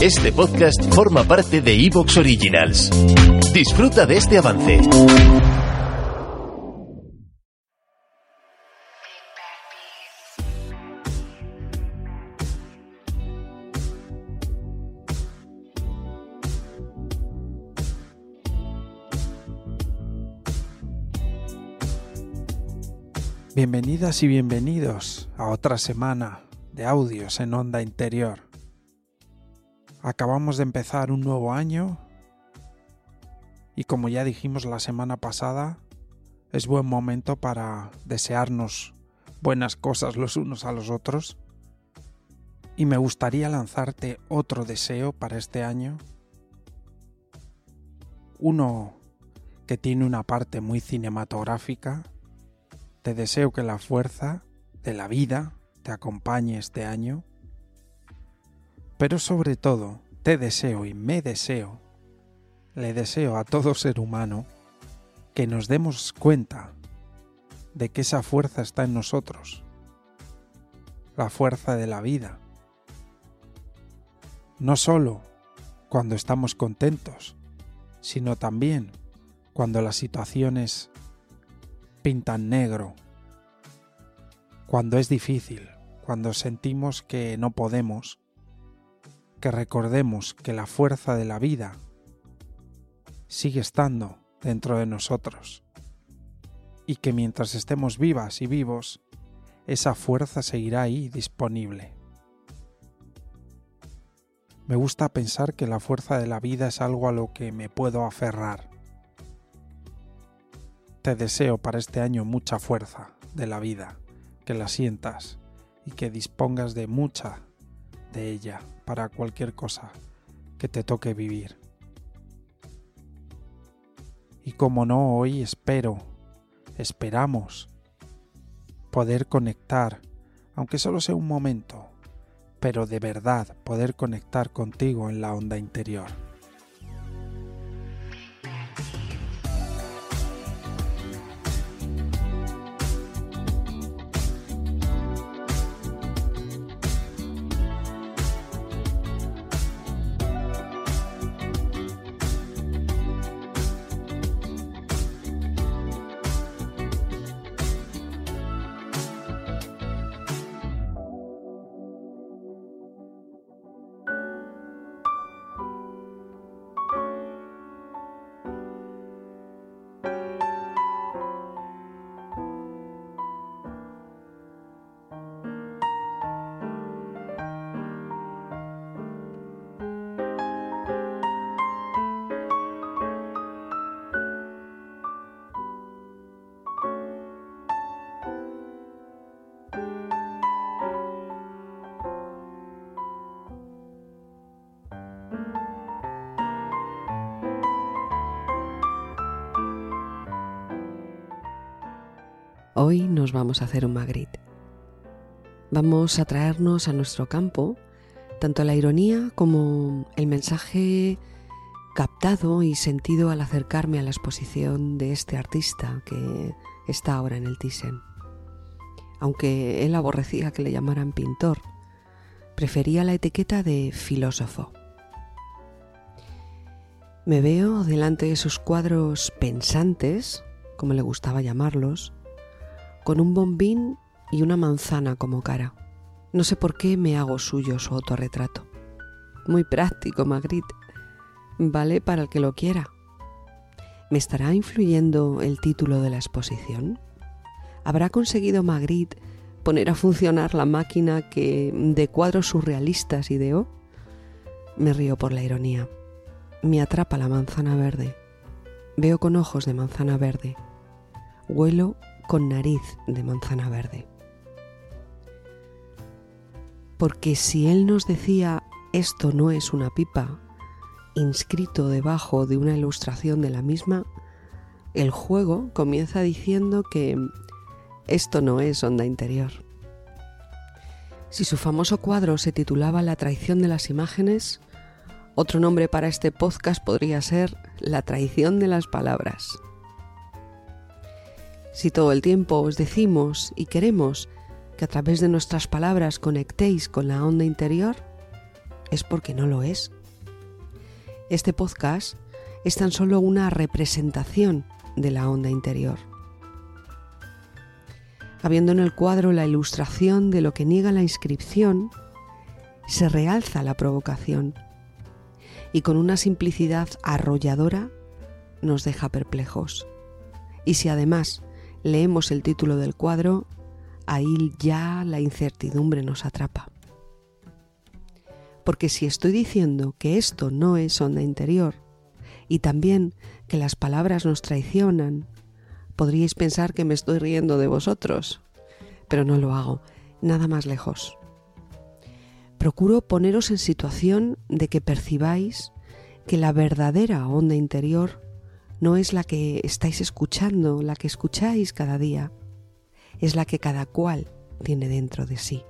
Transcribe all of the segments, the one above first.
Este podcast forma parte de Evox Originals. Disfruta de este avance. Bienvenidas y bienvenidos a otra semana de audios en onda interior. Acabamos de empezar un nuevo año y como ya dijimos la semana pasada, es buen momento para desearnos buenas cosas los unos a los otros. Y me gustaría lanzarte otro deseo para este año. Uno que tiene una parte muy cinematográfica. Te deseo que la fuerza de la vida te acompañe este año pero sobre todo, te deseo y me deseo, le deseo a todo ser humano que nos demos cuenta de que esa fuerza está en nosotros, la fuerza de la vida. No solo cuando estamos contentos, sino también cuando las situaciones pintan negro, cuando es difícil, cuando sentimos que no podemos, que recordemos que la fuerza de la vida sigue estando dentro de nosotros y que mientras estemos vivas y vivos, esa fuerza seguirá ahí disponible. Me gusta pensar que la fuerza de la vida es algo a lo que me puedo aferrar. Te deseo para este año mucha fuerza de la vida, que la sientas y que dispongas de mucha de ella para cualquier cosa que te toque vivir. Y como no, hoy espero, esperamos poder conectar, aunque solo sea un momento, pero de verdad poder conectar contigo en la onda interior. Hoy nos vamos a hacer un Magritte. Vamos a traernos a nuestro campo tanto la ironía como el mensaje captado y sentido al acercarme a la exposición de este artista que está ahora en el Thyssen. Aunque él aborrecía que le llamaran pintor, prefería la etiqueta de filósofo. Me veo delante de sus cuadros pensantes, como le gustaba llamarlos, con un bombín y una manzana como cara. No sé por qué me hago suyo su autorretrato. Muy práctico, Magritte. Vale para el que lo quiera. ¿Me estará influyendo el título de la exposición? ¿Habrá conseguido Magritte poner a funcionar la máquina que de cuadros surrealistas ideó? Me río por la ironía. Me atrapa la manzana verde. Veo con ojos de manzana verde. Huelo con nariz de manzana verde. Porque si él nos decía esto no es una pipa, inscrito debajo de una ilustración de la misma, el juego comienza diciendo que esto no es onda interior. Si su famoso cuadro se titulaba La traición de las imágenes, otro nombre para este podcast podría ser La traición de las palabras. Si todo el tiempo os decimos y queremos que a través de nuestras palabras conectéis con la onda interior, es porque no lo es. Este podcast es tan solo una representación de la onda interior. Habiendo en el cuadro la ilustración de lo que niega la inscripción, se realza la provocación y con una simplicidad arrolladora nos deja perplejos. Y si además leemos el título del cuadro, ahí ya la incertidumbre nos atrapa. Porque si estoy diciendo que esto no es onda interior y también que las palabras nos traicionan, podríais pensar que me estoy riendo de vosotros, pero no lo hago, nada más lejos. Procuro poneros en situación de que percibáis que la verdadera onda interior no es la que estáis escuchando, la que escucháis cada día, es la que cada cual tiene dentro de sí,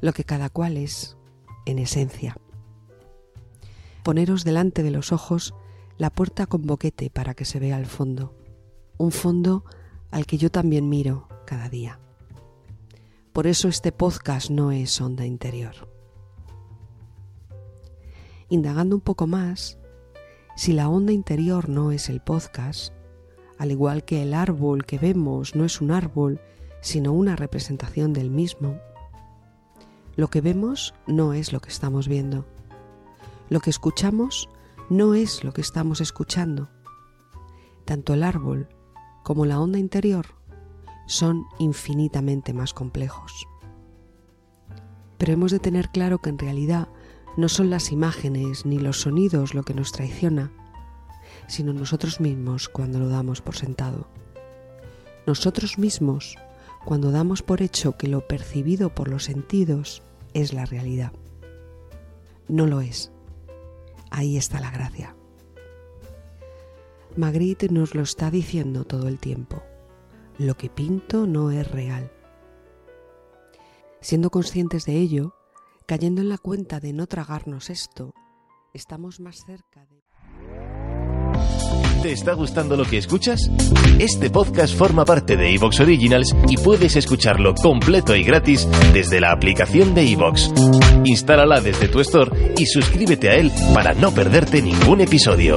lo que cada cual es en esencia. Poneros delante de los ojos la puerta con boquete para que se vea el fondo, un fondo al que yo también miro cada día. Por eso este podcast no es onda interior. Indagando un poco más, si la onda interior no es el podcast, al igual que el árbol que vemos no es un árbol, sino una representación del mismo, lo que vemos no es lo que estamos viendo. Lo que escuchamos no es lo que estamos escuchando. Tanto el árbol como la onda interior son infinitamente más complejos. Pero hemos de tener claro que en realidad no son las imágenes ni los sonidos lo que nos traiciona, sino nosotros mismos cuando lo damos por sentado. Nosotros mismos cuando damos por hecho que lo percibido por los sentidos es la realidad. No lo es. Ahí está la gracia. Magritte nos lo está diciendo todo el tiempo. Lo que pinto no es real. Siendo conscientes de ello, cayendo en la cuenta de no tragarnos esto, estamos más cerca de... ¿Te está gustando lo que escuchas? Este podcast forma parte de Evox Originals y puedes escucharlo completo y gratis desde la aplicación de Evox. Instálala desde tu store y suscríbete a él para no perderte ningún episodio.